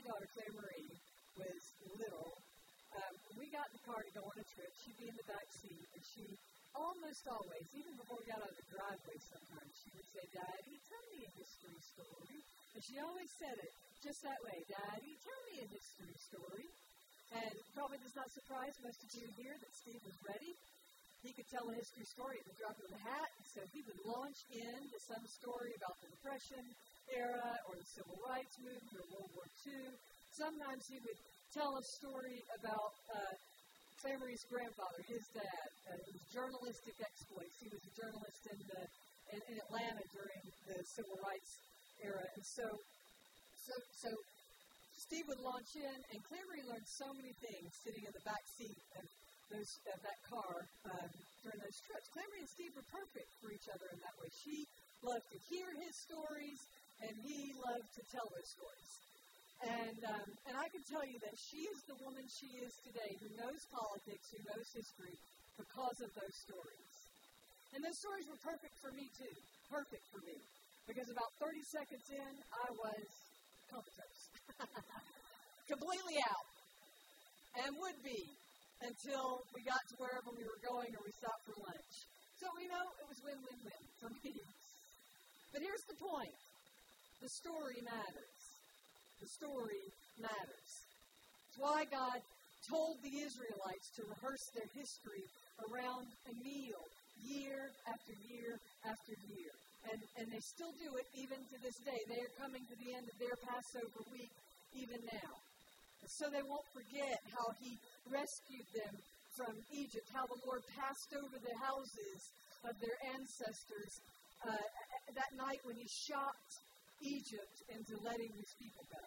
My daughter Claire Marie was little, um, we got in the car to go on a trip, she'd be in the back seat, and she almost always, even before we got out of the driveway sometimes, she would say, Daddy, tell me a history story. And she always said it just that way, Daddy, tell me a history story. And probably does not surprise most of you here that Steve was ready. He could tell a history story at the drop of a hat, so he would launch into some story about the Depression era or the Civil Rights Movement or World War II. Sometimes he would tell a story about uh, grandfather, his dad, uh, his journalistic exploits. He was a journalist in, the, in, in Atlanta during the Civil Rights era, and so, so, so Steve would launch in, and Claire learned so many things sitting in the back seat of, those, of that car um, during those trips. Claire and Steve were perfect for each other in that way. She loved to hear his stories, and he loved to tell those stories. And, um, and I can tell you that she is the woman she is today who knows politics, who knows history, because of those stories. And those stories were perfect for me, too. Perfect for me. Because about 30 seconds in, I was comatose. Completely out. And would be until we got to wherever we were going or we stopped for lunch. So we know it was win win win for me. But here's the point the story matters. The story matters. It's why God told the Israelites to rehearse their history around a meal year after year after year. And, and they still do it even to this day. They are coming to the end of their Passover week even now. So they won't forget how He rescued them from Egypt, how the Lord passed over the houses of their ancestors uh, that night when He shocked Egypt into letting His people go.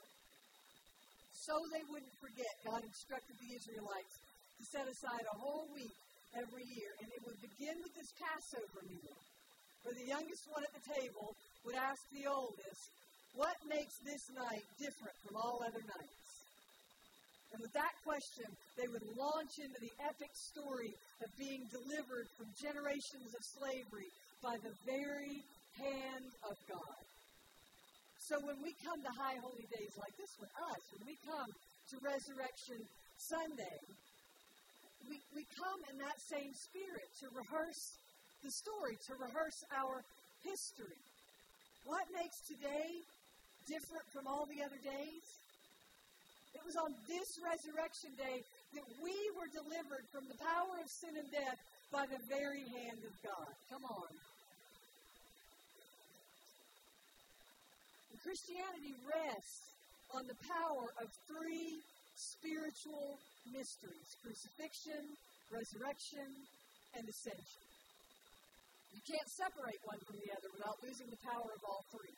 So they wouldn't forget, God instructed the Israelites to set aside a whole week every year, and it would begin with this Passover meal where the youngest one at the table would ask the oldest, What makes this night different from all other nights? And with that question, they would launch into the epic story of being delivered from generations of slavery by the very hand of God. So when we come to high holy days like this one, us, when we come to Resurrection Sunday, we, we come in that same spirit to rehearse the story, to rehearse our history. What makes today different from all the other days? It was on this resurrection day that we were delivered from the power of sin and death by the very hand of God. Come on. Christianity rests on the power of three spiritual mysteries crucifixion, resurrection, and ascension. You can't separate one from the other without losing the power of all three.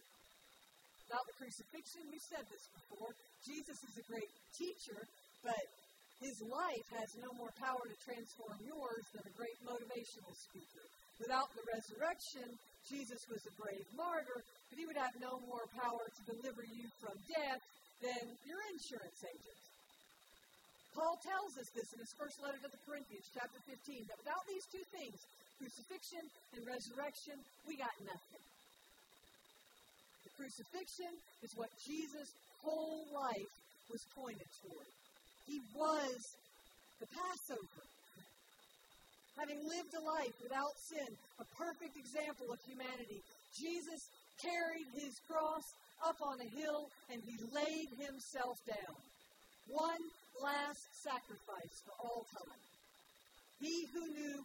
Without the crucifixion, we've said this before, Jesus is a great teacher, but his life has no more power to transform yours than a great motivational speaker. Without the resurrection, Jesus was a brave martyr, but he would have no more power to deliver you from death than your insurance agent. Paul tells us this in his first letter to the Corinthians, chapter 15, that without these two things, crucifixion and resurrection, we got nothing. The crucifixion is what Jesus' whole life was pointed toward. He was the Passover. Having lived a life without sin, a perfect example of humanity, Jesus carried his cross up on a hill and he laid himself down. One last sacrifice for all time. He who knew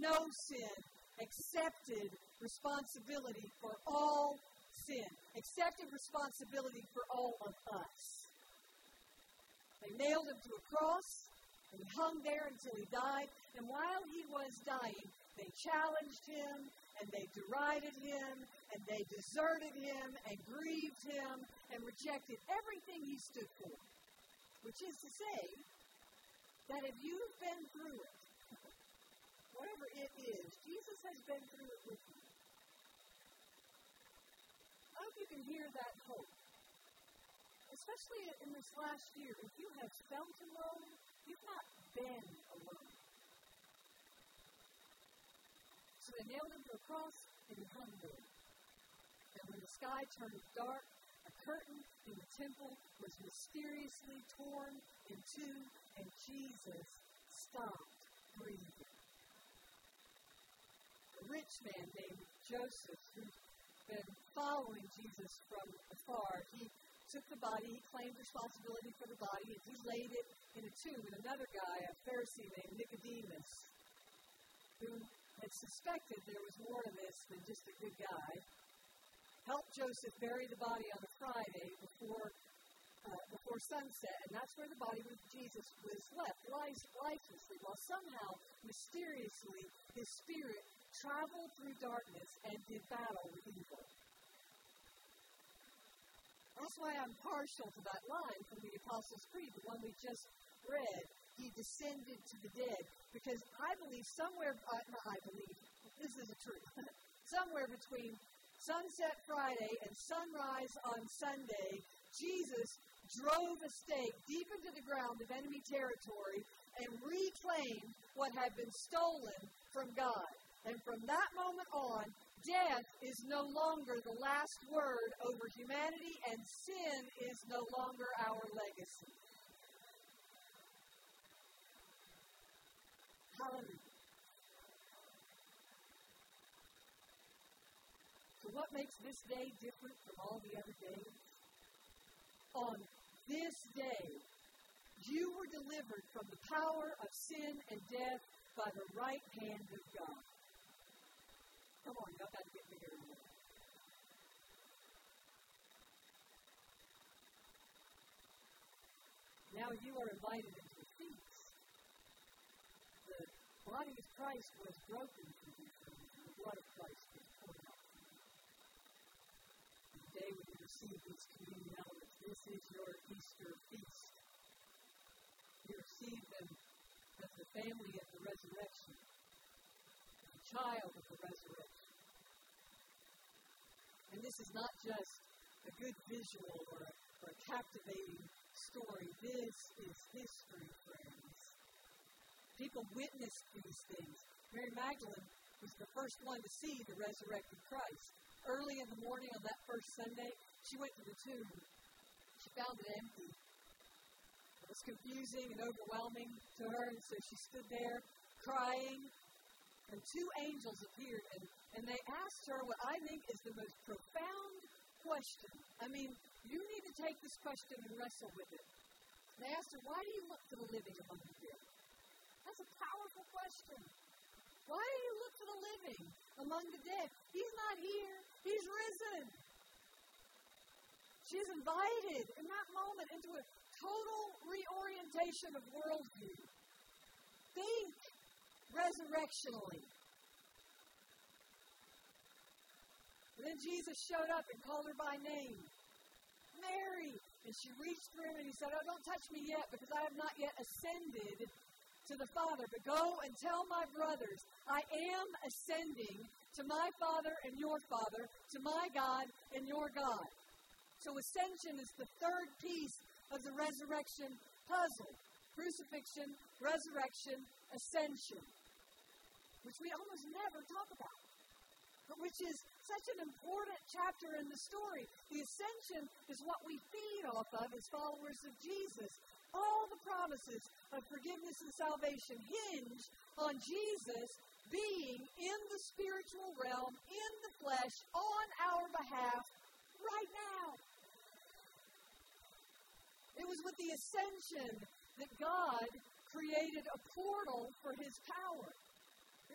no sin accepted responsibility for all sin, accepted responsibility for all of us. They nailed him to a cross, he hung there until he died. And while he was dying, they challenged him and they derided him and they deserted him and grieved him and rejected everything he stood for. Which is to say, that if you've been through it, whatever it is, Jesus has been through it with you. I hope you can hear that hope. Especially in this last year, if you have felt alone, you've not been alone. So they nailed him to a cross and he hung there. And when the sky turned dark, a curtain in the temple was mysteriously torn in two, and Jesus stopped breathing. A rich man named Joseph, who'd been following Jesus from afar, he took the body, he claimed responsibility for the body, and he laid it in a tomb. And another guy, a Pharisee named Nicodemus, who had suspected there was more to this than just a good guy, helped Joseph bury the body on a Friday before uh, before sunset, and that's where the body of Jesus was left, lifelessly, while somehow, mysteriously, his spirit traveled through darkness and did battle with evil. That's why I'm partial to that line from the Apostles' Creed, the one we just read. He descended to the dead. Because I believe somewhere, uh, not I believe, this is a truth, somewhere between Sunset Friday and sunrise on Sunday, Jesus drove a stake deep into the ground of enemy territory and reclaimed what had been stolen from God. And from that moment on, death is no longer the last word over humanity, and sin is no longer our legacy. Hallelujah. So, what makes this day different from all the other days? On this day, you were delivered from the power of sin and death by the right hand of God. Come on, y'all got to get me here. Now you are invited into the feast. The body of Christ was broken for you, the blood of Christ was poured out for you. Today, you receive these communion elements, this is your Easter feast. You receive them as the family of the resurrection child of the resurrection. And this is not just a good visual or a, or a captivating story. This is history, friends. People witnessed these things. Mary Magdalene was the first one to see the resurrected Christ. Early in the morning on that first Sunday, she went to the tomb. She found it empty. It was confusing and overwhelming to her, and so she stood there crying and two angels appeared, and, and they asked her what I think is the most profound question. I mean, you need to take this question and wrestle with it. They asked her, Why do you look for the living among the dead? That's a powerful question. Why do you look for the living among the dead? He's not here, he's risen. She's invited in that moment into a total reorientation of worldview. Think resurrectionally. Then Jesus showed up and called her by name. Mary! And she reached him and he said, Oh, don't touch me yet because I have not yet ascended to the Father. But go and tell my brothers, I am ascending to my Father and your Father, to my God and your God. So ascension is the third piece of the resurrection puzzle crucifixion, resurrection, ascension which we almost never talk about, but which is such an important chapter in the story. The ascension is what we feed off of as followers of Jesus. All the promises of forgiveness and salvation hinge on Jesus being in the spiritual realm, in the flesh, on our behalf, right now. It was with the ascension that God created a portal for his power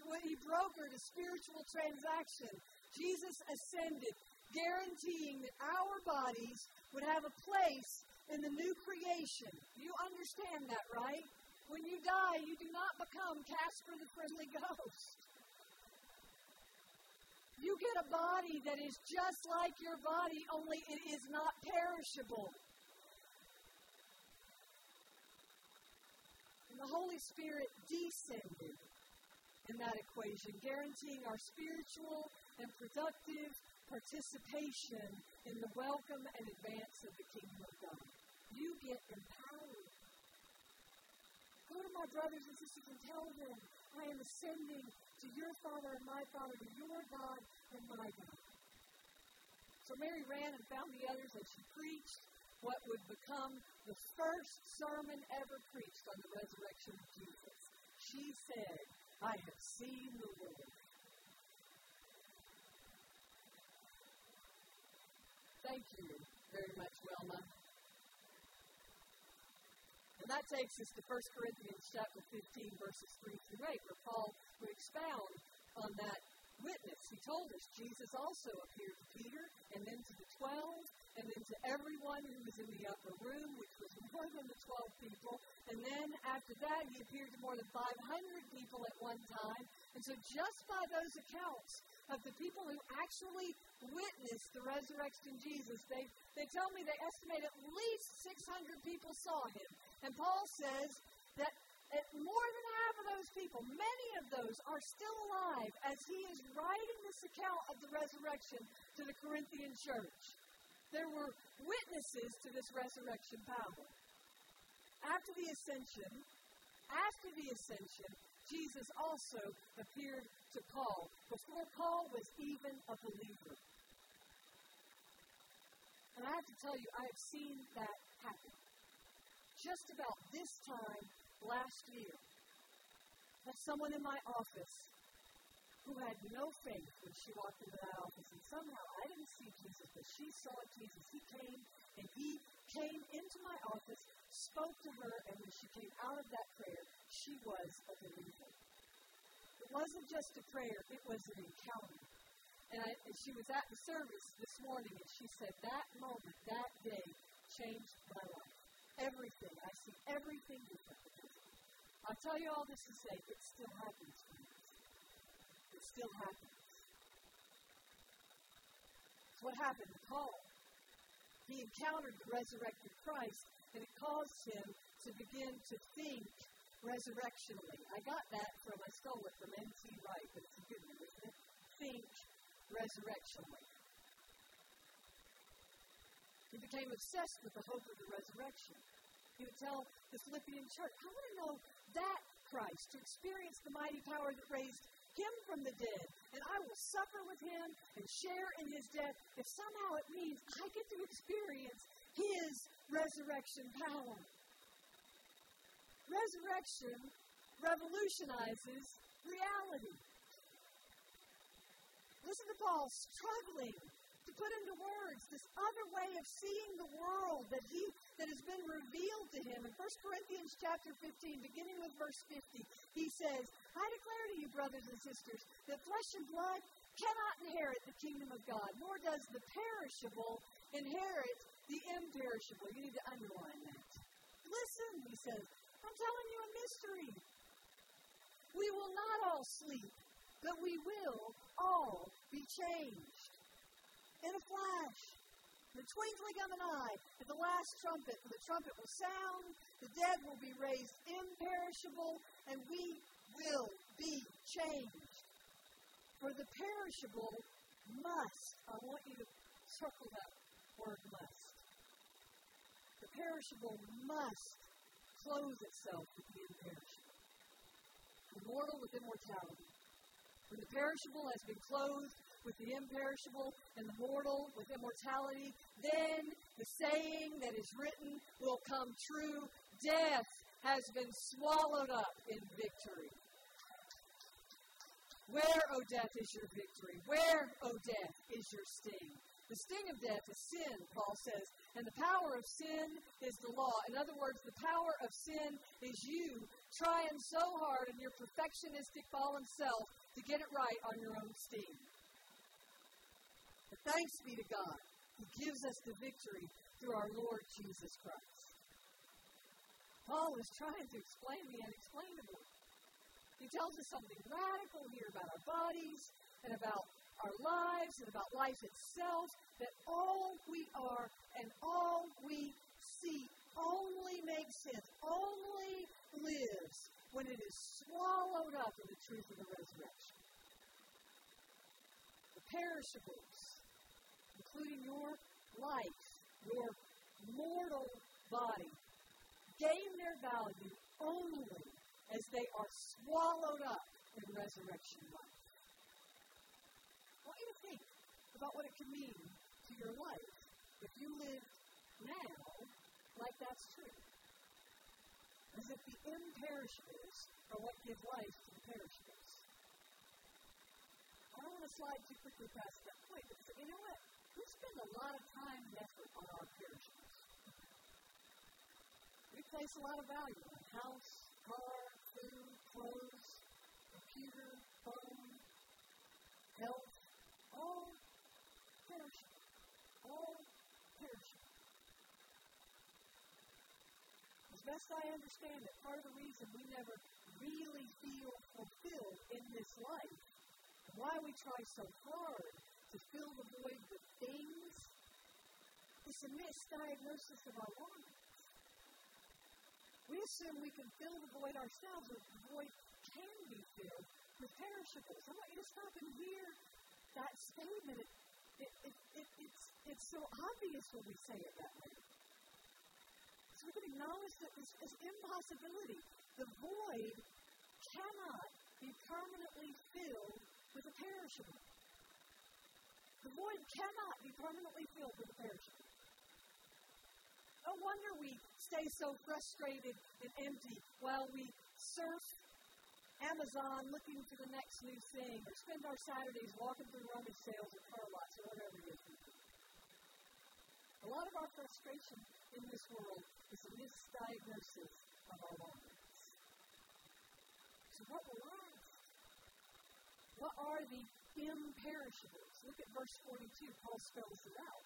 when he brokered a spiritual transaction, Jesus ascended, guaranteeing that our bodies would have a place in the new creation. You understand that, right? When you die, you do not become Casper the Friendly Ghost. You get a body that is just like your body, only it is not perishable. And the Holy Spirit descended in that equation, guaranteeing our spiritual and productive participation in the welcome and advance of the kingdom of God. You get empowered. Go to my brothers and sisters and tell them, I am ascending to your Father and my Father, to your God and my God. So Mary ran and found the others, and she preached what would become the first sermon ever preached on the resurrection of Jesus. She said, I have seen the Lord. Thank you very much, Wilma. And that takes us to 1 Corinthians chapter 15, verses 3 through 8, where Paul would expound on that witness. He told us Jesus also appeared to Peter and then to the twelve and then to everyone who was in the upper room, which was more than the twelve people. And then after that, he appeared to more than 500 people at one time. And so, just by those accounts of the people who actually witnessed the resurrection Jesus, they, they tell me they estimate at least 600 people saw him. And Paul says that more than half of those people, many of those, are still alive as he is writing this account of the resurrection to the Corinthian church. There were witnesses to this resurrection power. After the ascension, after the ascension, Jesus also appeared to Paul before Paul was even a believer. And I have to tell you, I have seen that happen. Just about this time last year of someone in my office who had no faith when she walked into that office. And somehow I didn't see Jesus, but she saw Jesus. He came and he came into my office, spoke to her, and when she came out of that prayer, she was a believer. It wasn't just a prayer, it was an encounter. And, I, and she was at the service this morning, and she said, That moment, that day, changed my life. Everything. I see everything different. I'll tell you all this to say, it still happens, friends. It still happens. What happened to Paul. He encountered the resurrected Christ, and it caused him to begin to think resurrectionally. I got that from, I stole it from N.T. Wright, but it's a good one, isn't it? Think resurrectionally. He became obsessed with the hope of the resurrection. He would tell the Philippian church, I want to know that Christ, to experience the mighty power that raised him from the dead, and I will suffer with him and share in his death if somehow it means I get to experience his resurrection power. Resurrection revolutionizes reality. Listen to Paul struggling put into words this other way of seeing the world that he that has been revealed to him. In 1 Corinthians chapter 15, beginning with verse 50, he says, I declare to you, brothers and sisters, that flesh and blood cannot inherit the kingdom of God, nor does the perishable inherit the imperishable. You need to underline that. Listen, he says, I'm telling you a mystery. We will not all sleep, but we will all be changed in a flash, the twinkling of an eye, at the last trumpet. For the trumpet will sound, the dead will be raised imperishable, and we will be changed. For the perishable must, I want you to circle that word must. The perishable must clothe itself with the imperishable. The mortal with immortality. When the perishable has been clothed with the imperishable and the mortal with immortality, then the saying that is written will come true death has been swallowed up in victory. Where, O oh death, is your victory? Where, O oh death, is your sting? The sting of death is sin, Paul says, and the power of sin is the law. In other words, the power of sin is you trying so hard in your perfectionistic fallen self to get it right on your own steam. Thanks be to God who gives us the victory through our Lord Jesus Christ. Paul is trying to explain the unexplainable. He tells us something radical here about our bodies and about our lives and about life itself that all we are and all we see only makes sense, only lives when it is swallowed up in the truth of the resurrection. The perishables, including your life, your mortal body, gain their value only as they are swallowed up in resurrection life. I want you to think about what it can mean to your life if you live now like that's true. As if the imperishables are what give life to the perishables. I don't want to slide too quickly past that point because you know what? We spend a lot of time and effort on our perishables. We place a lot of value on house, car, food, clothes, computer, phone, health, all perishable. All perishable. As best I understand it, part of the reason we never really feel fulfilled in this life, and why we try so hard to fill the void with things, is a misdiagnosis of our lives. We assume we can fill the void ourselves, but the void can be filled with perishables. I want you to stop and hear that statement. It, it, it, it, it's, it's so obvious when we say it that way. So we can acknowledge that this is impossibility. The void cannot be permanently filled with a perishable. The void cannot be permanently filled with perishable. No wonder we stay so frustrated and empty while we surf Amazon looking for the next new thing or spend our Saturdays walking through rummage sales at car lots or whatever it is. A lot of our frustration in this world is a misdiagnosis of our lives. So what will last? What are the imperishables? Look at verse 42. Paul spells it out.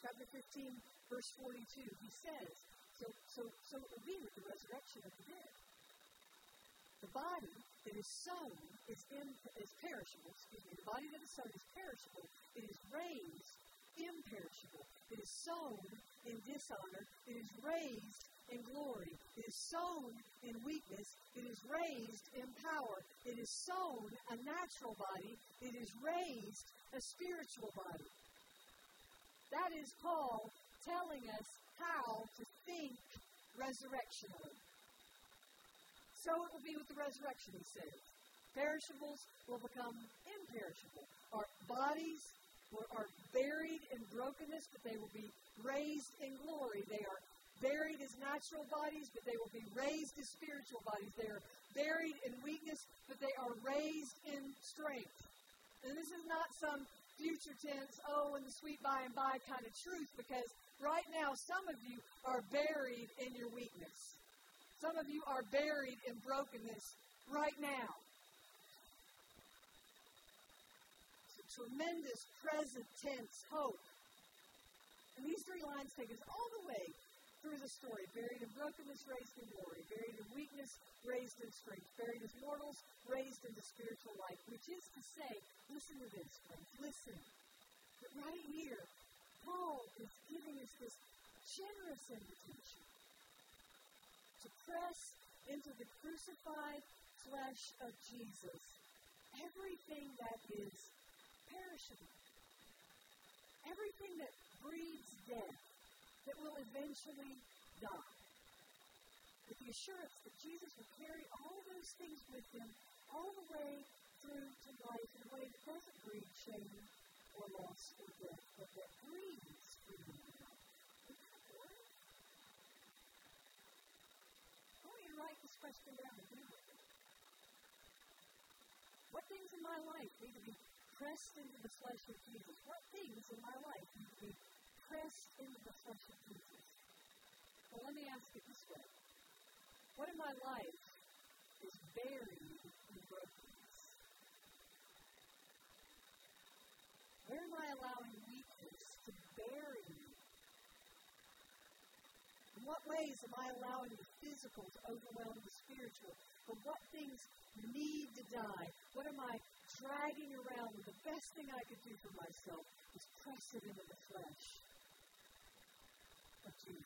Chapter 15, verse 42. He says, so, so, so it will be with the resurrection of the dead. The body that is sown is, in, is perishable. Excuse me. The body that is sown is perishable. It is raised imperishable. It is sown in dishonor. It is raised in glory. It is sown in weakness. It is raised in power. It is sown a natural body. It is raised a spiritual body. That is Paul telling us how to think resurrectionally. So it will be with the resurrection, he says. Perishables will become imperishable. Our bodies are buried in brokenness, but they will be raised in glory. They are buried as natural bodies, but they will be raised as spiritual bodies. They are buried in weakness, but they are raised in strength. And this is not some future tense, oh, in the sweet by and by kind of truth, because right now some of you are buried in your weakness. Some of you are buried in brokenness right now. It's a tremendous present tense hope. And these three lines take us all the way through the story. Buried in brokenness, raised in glory. Buried in weakness, raised in strength. Buried as mortals, raised into spiritual life. Which is to say, listen to this, friends. Listen. But right here, Paul is giving us this generous invitation to press into the crucified flesh of Jesus everything that is perishable, everything that breeds death, that will eventually die. With the assurance that Jesus will carry all those things with him all the way through to life in a way that doesn't breed shame or loss or death, but that breeds freedom and life. I want you write this question down and do. What things in my life need to be pressed into the flesh of Jesus? What things in my life need to be pressed into the flesh of Jesus? Well, let me ask it this way. What in my life is buried in brokenness? Where am I allowing weakness to bury me? And what ways am I allowing the physical to overwhelm the spiritual? But what things need to die? What am I dragging around? The best thing I could do for myself is press it into the flesh It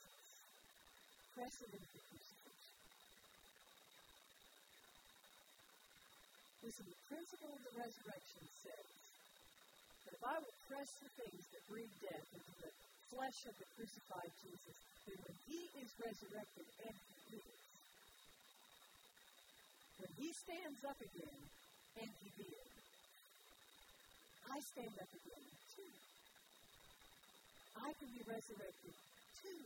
into the crucifixion. Listen, the principle of the resurrection says that if I will press the things that breathe death into the flesh of the crucified Jesus, then when he is resurrected and he lives, when he stands up again, and he did, I stand up again too. I can be resurrected too.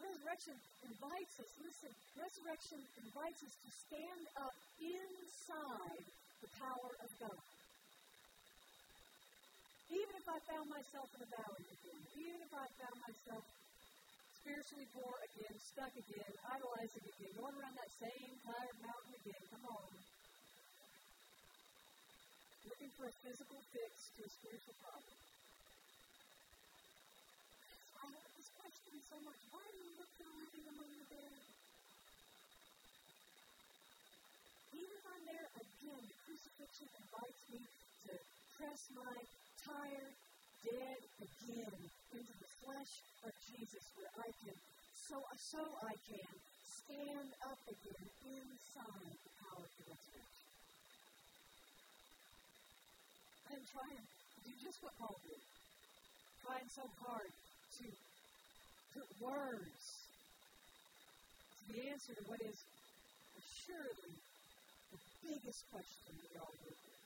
Resurrection invites us, listen, resurrection invites us to stand up inside the power of God. Even if I found myself in a valley again, even if I found myself spiritually poor again, stuck again, idolizing again, going around that same tired mountain again, come on. Looking for a physical fix to a spiritual problem. That's why I love this question so much. Why do you look for living among the dead? Even if I'm there again, the crucifixion invites me to press my tired, dead again into the flesh of Jesus where I can, so, so I can stand up again inside the power of the resurrection. I'm trying to do just what Paul did. Trying so hard to put words to the answer to what is assuredly the biggest question we all live with.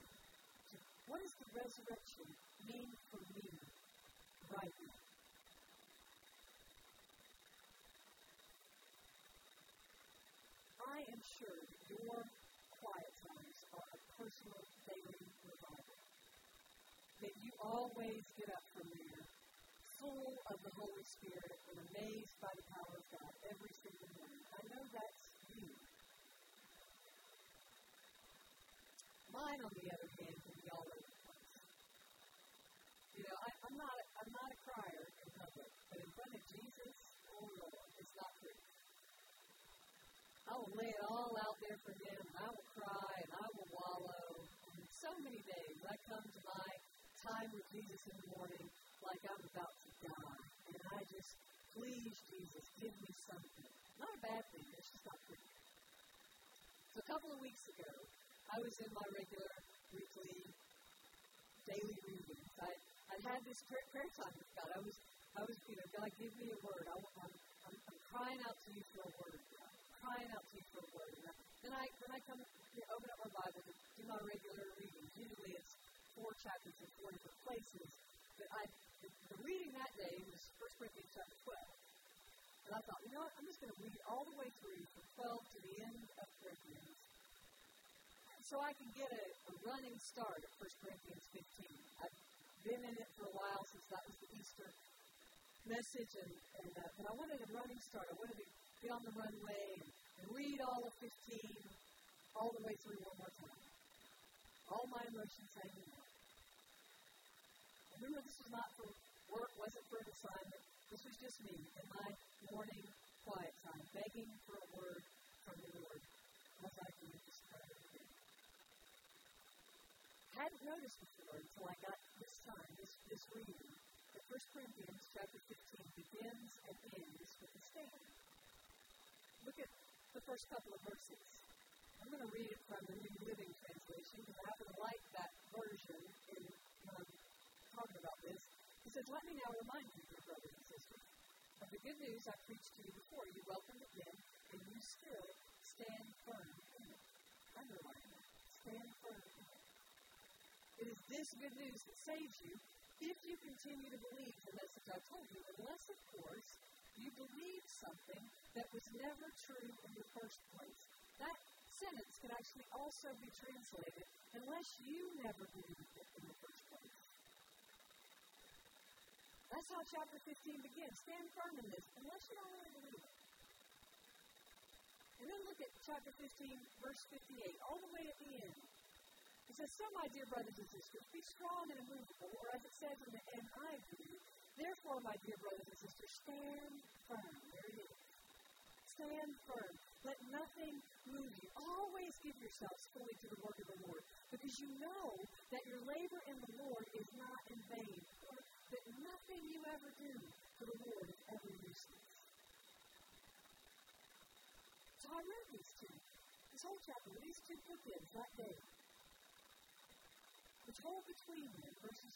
What does the resurrection mean for me right now? I am sure that your quiet times are a personal daily revival. That you always get up from there full of the Holy Spirit and amazed by the power of God every single morning. I know that's you. Mine, on the other hand, can be all over the place. You know, I, I'm not I'm not a crier in public, but in front of Jesus, oh Lord, it's not pretty. I will lay it all out there for him, and I will cry, and I will wallow. And so many days I come to my time with Jesus in the morning like I'm about die. And I just, please, Jesus, give me something. Not a bad thing, it's just not pretty. So a couple of weeks ago, I was in my regular weekly daily readings. I I had this prayer, prayer time with God. I was I was you know God give me a word. I, I'm, I'm, I'm crying out to you for a word. I'm crying out to you for a word. And I, then I then I come you know, open up my Bible to do my regular readings. Usually it's four chapters in four different places. But I the, reading that day was First Corinthians chapter twelve. And I thought, you know what, I'm just going to read all the way through from 12 to the end of Corinthians so I can get a, a running start at 1 Corinthians 15. I've been in it for a while since that was the Easter message, and, and uh, but I wanted a running start. I wanted to get on the runway and, read all of 15 all the way through one more time. All my emotions hanging out. Remember, this was not work, wasn't for an assignment. This was just me in my morning quiet time, begging for a word from the Lord as I can just hadn't noticed before until I got this time, this, this reading, that 1 Corinthians chapter 15 begins and ends with a stand. Look at the first couple of verses. I'm going to read it from the New Living Translation because I happen to like that version in um, talking about this. He says, Let me now remind you, dear brothers and sisters, of the good news I preached to you before. You welcomed it then, and you still stand firm in it. Underline that. Stand firm in it. It is this good news that saves you if you continue to believe the message I told you, unless, of course, you believe something that was never true in the first place. That sentence can actually also be translated, unless you never believed it in the first place. That's how chapter 15 begins. Stand firm in this, unless you really believe it. And then look at chapter 15, verse 58, all the way at the end. He says, So, my dear brothers and sisters, be strong and immovable, or as it says in the NIV, Therefore, my dear brothers and sisters, stand firm. There it is. Stand firm. Let nothing move you. Always give yourselves fully to the work of the Lord, because you know that your labor in the Lord is not in vain, or that nothing you ever do for the Lord is ever useless. So I read these two, this whole chapter, these two bookends that day. The whole between them, verses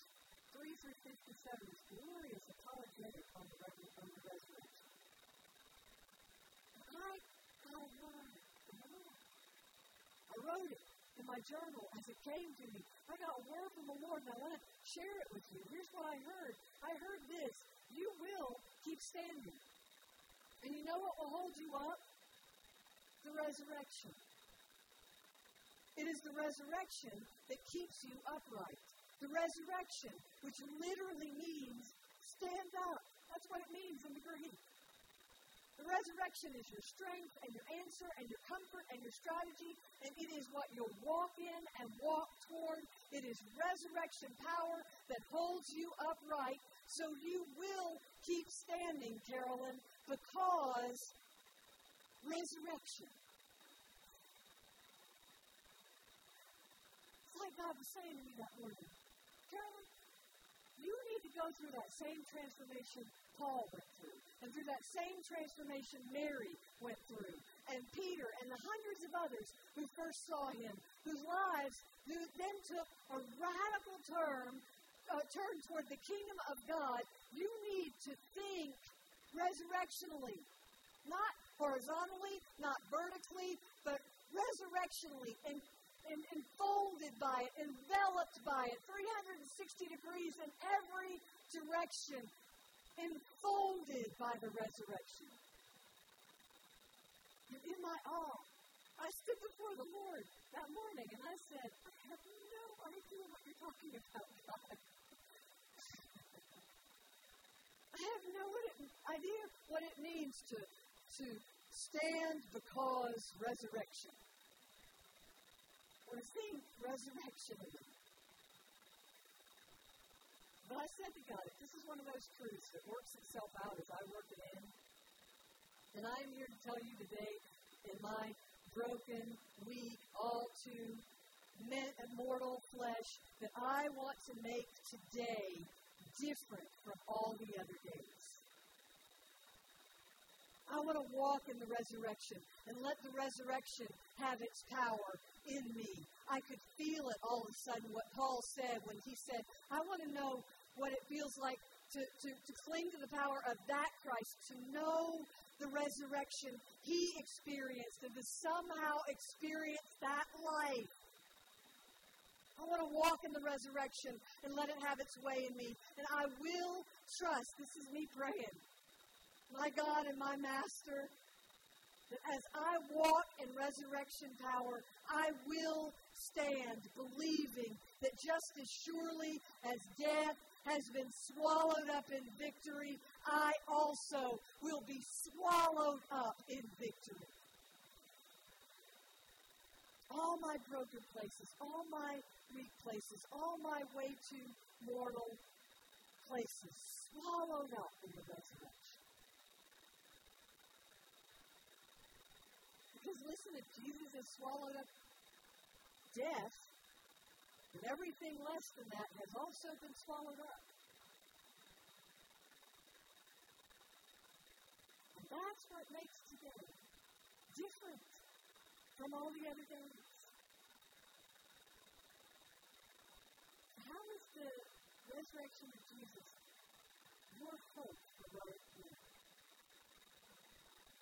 3 through 57, is glorious apologetic on the, the resurrection. I got a word. I wrote it in my journal as it came to me. I got word from the Lord and I want to share it with you. Here's what I heard. I heard this. You will keep standing. And you know what will hold you up? The resurrection. It is the resurrection that keeps you upright. The resurrection, which literally means stand up. That's what it means in the Greek. Resurrection is your strength and your answer and your comfort and your strategy, and it is what you'll walk in and walk toward. It is resurrection power that holds you upright, so you will keep standing, Carolyn, because resurrection. It's like God was saying to me that morning, Carolyn, you need to go through that same transformation Paul went through, and through that same transformation Mary went through, and Peter and the hundreds of others who first saw him, whose lives then took a radical turn, uh, turn toward the kingdom of God. You need to think resurrectionally, not horizontally, not vertically, but resurrectionally and and enfolded by it, enveloped by it, 360 degrees in every direction, enfolded by the resurrection. And in my awe, I stood before the Lord that morning and I said, I have no idea what you're talking about, God. I have no idea what it means to, to stand because resurrection. We're seeing resurrection but I said to God, if this is one of those truths that works itself out as I work it in, then I am here to tell you today, in my broken, weak, all too mortal flesh, that I want to make today different from all the other days. I want to walk in the resurrection and let the resurrection have its power in me. I could feel it all of a sudden, what Paul said when he said, I want to know what it feels like to, to, to cling to the power of that Christ, to know the resurrection he experienced, and to somehow experience that life. I want to walk in the resurrection and let it have its way in me. And I will trust, this is me praying, my God and my Master, that as I walk in resurrection power, I will stand believing that just as surely as death has been swallowed up in victory, I also will be swallowed up in victory. All my broken places, all my weak places, all my way too mortal places, swallowed up in the resurrection. Because listen, if Jesus has swallowed up death, and everything less than that has also been swallowed up. And that's what makes today different from all the other days. How is the resurrection of Jesus your hope for right now?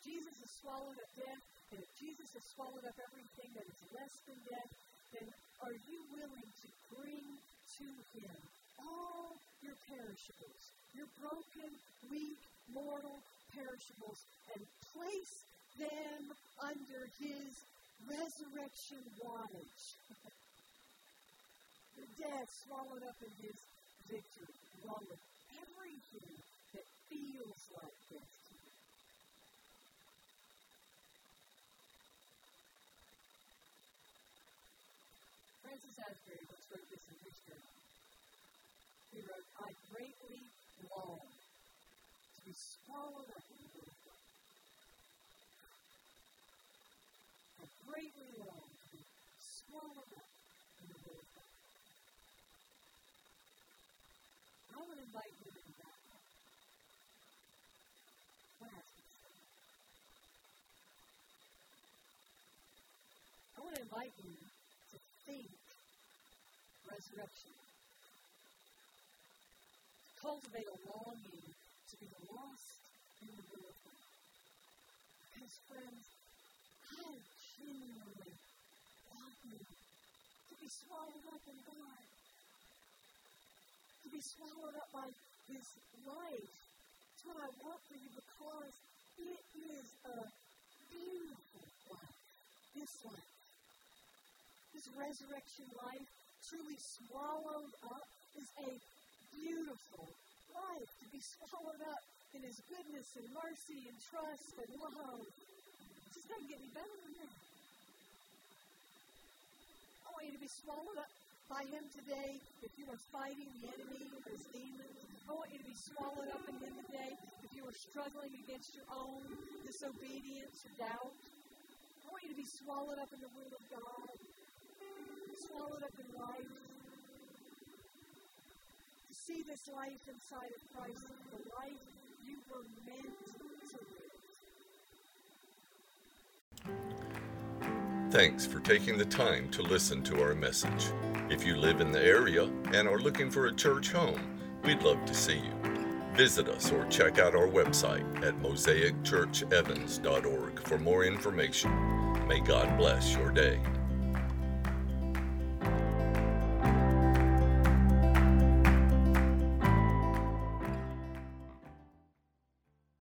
Jesus has swallowed up death, and if Jesus has swallowed up everything that is less than death, then are you willing to bring to Him? All your perishables, your broken, weak, mortal perishables, and place them under His resurrection wattage? the death swallowed up in His victory, along with everything that feels like death Francis Asbury wrote this in his journal. He wrote, I greatly long to be swallowed up in. How greatly long to be swallowed up in the. I would invite you to that. I want to invite you resurrection. To cultivate a longing to be lost in the of Because, friends, I genuinely you to be swallowed up in God. To be swallowed up by His life. That's what I want for you because it is a beautiful life. This life. This resurrection life truly swallowed up is a beautiful life to be swallowed up in His goodness and mercy and trust and love. It just doesn't get any better than that. I want you to be swallowed up by Him today if you are fighting the enemy or his demons. I want you to be swallowed up in Him today if you are struggling against your own disobedience or doubt. I want you to be swallowed up in the Word of God life. To see this life inside of Christ, the life you were meant to live. Thanks for taking the time to listen to our message. If you live in the area and are looking for a church home, we'd love to see you. Visit us or check out our website at mosaicchurchevans.org for more information. May God bless your day.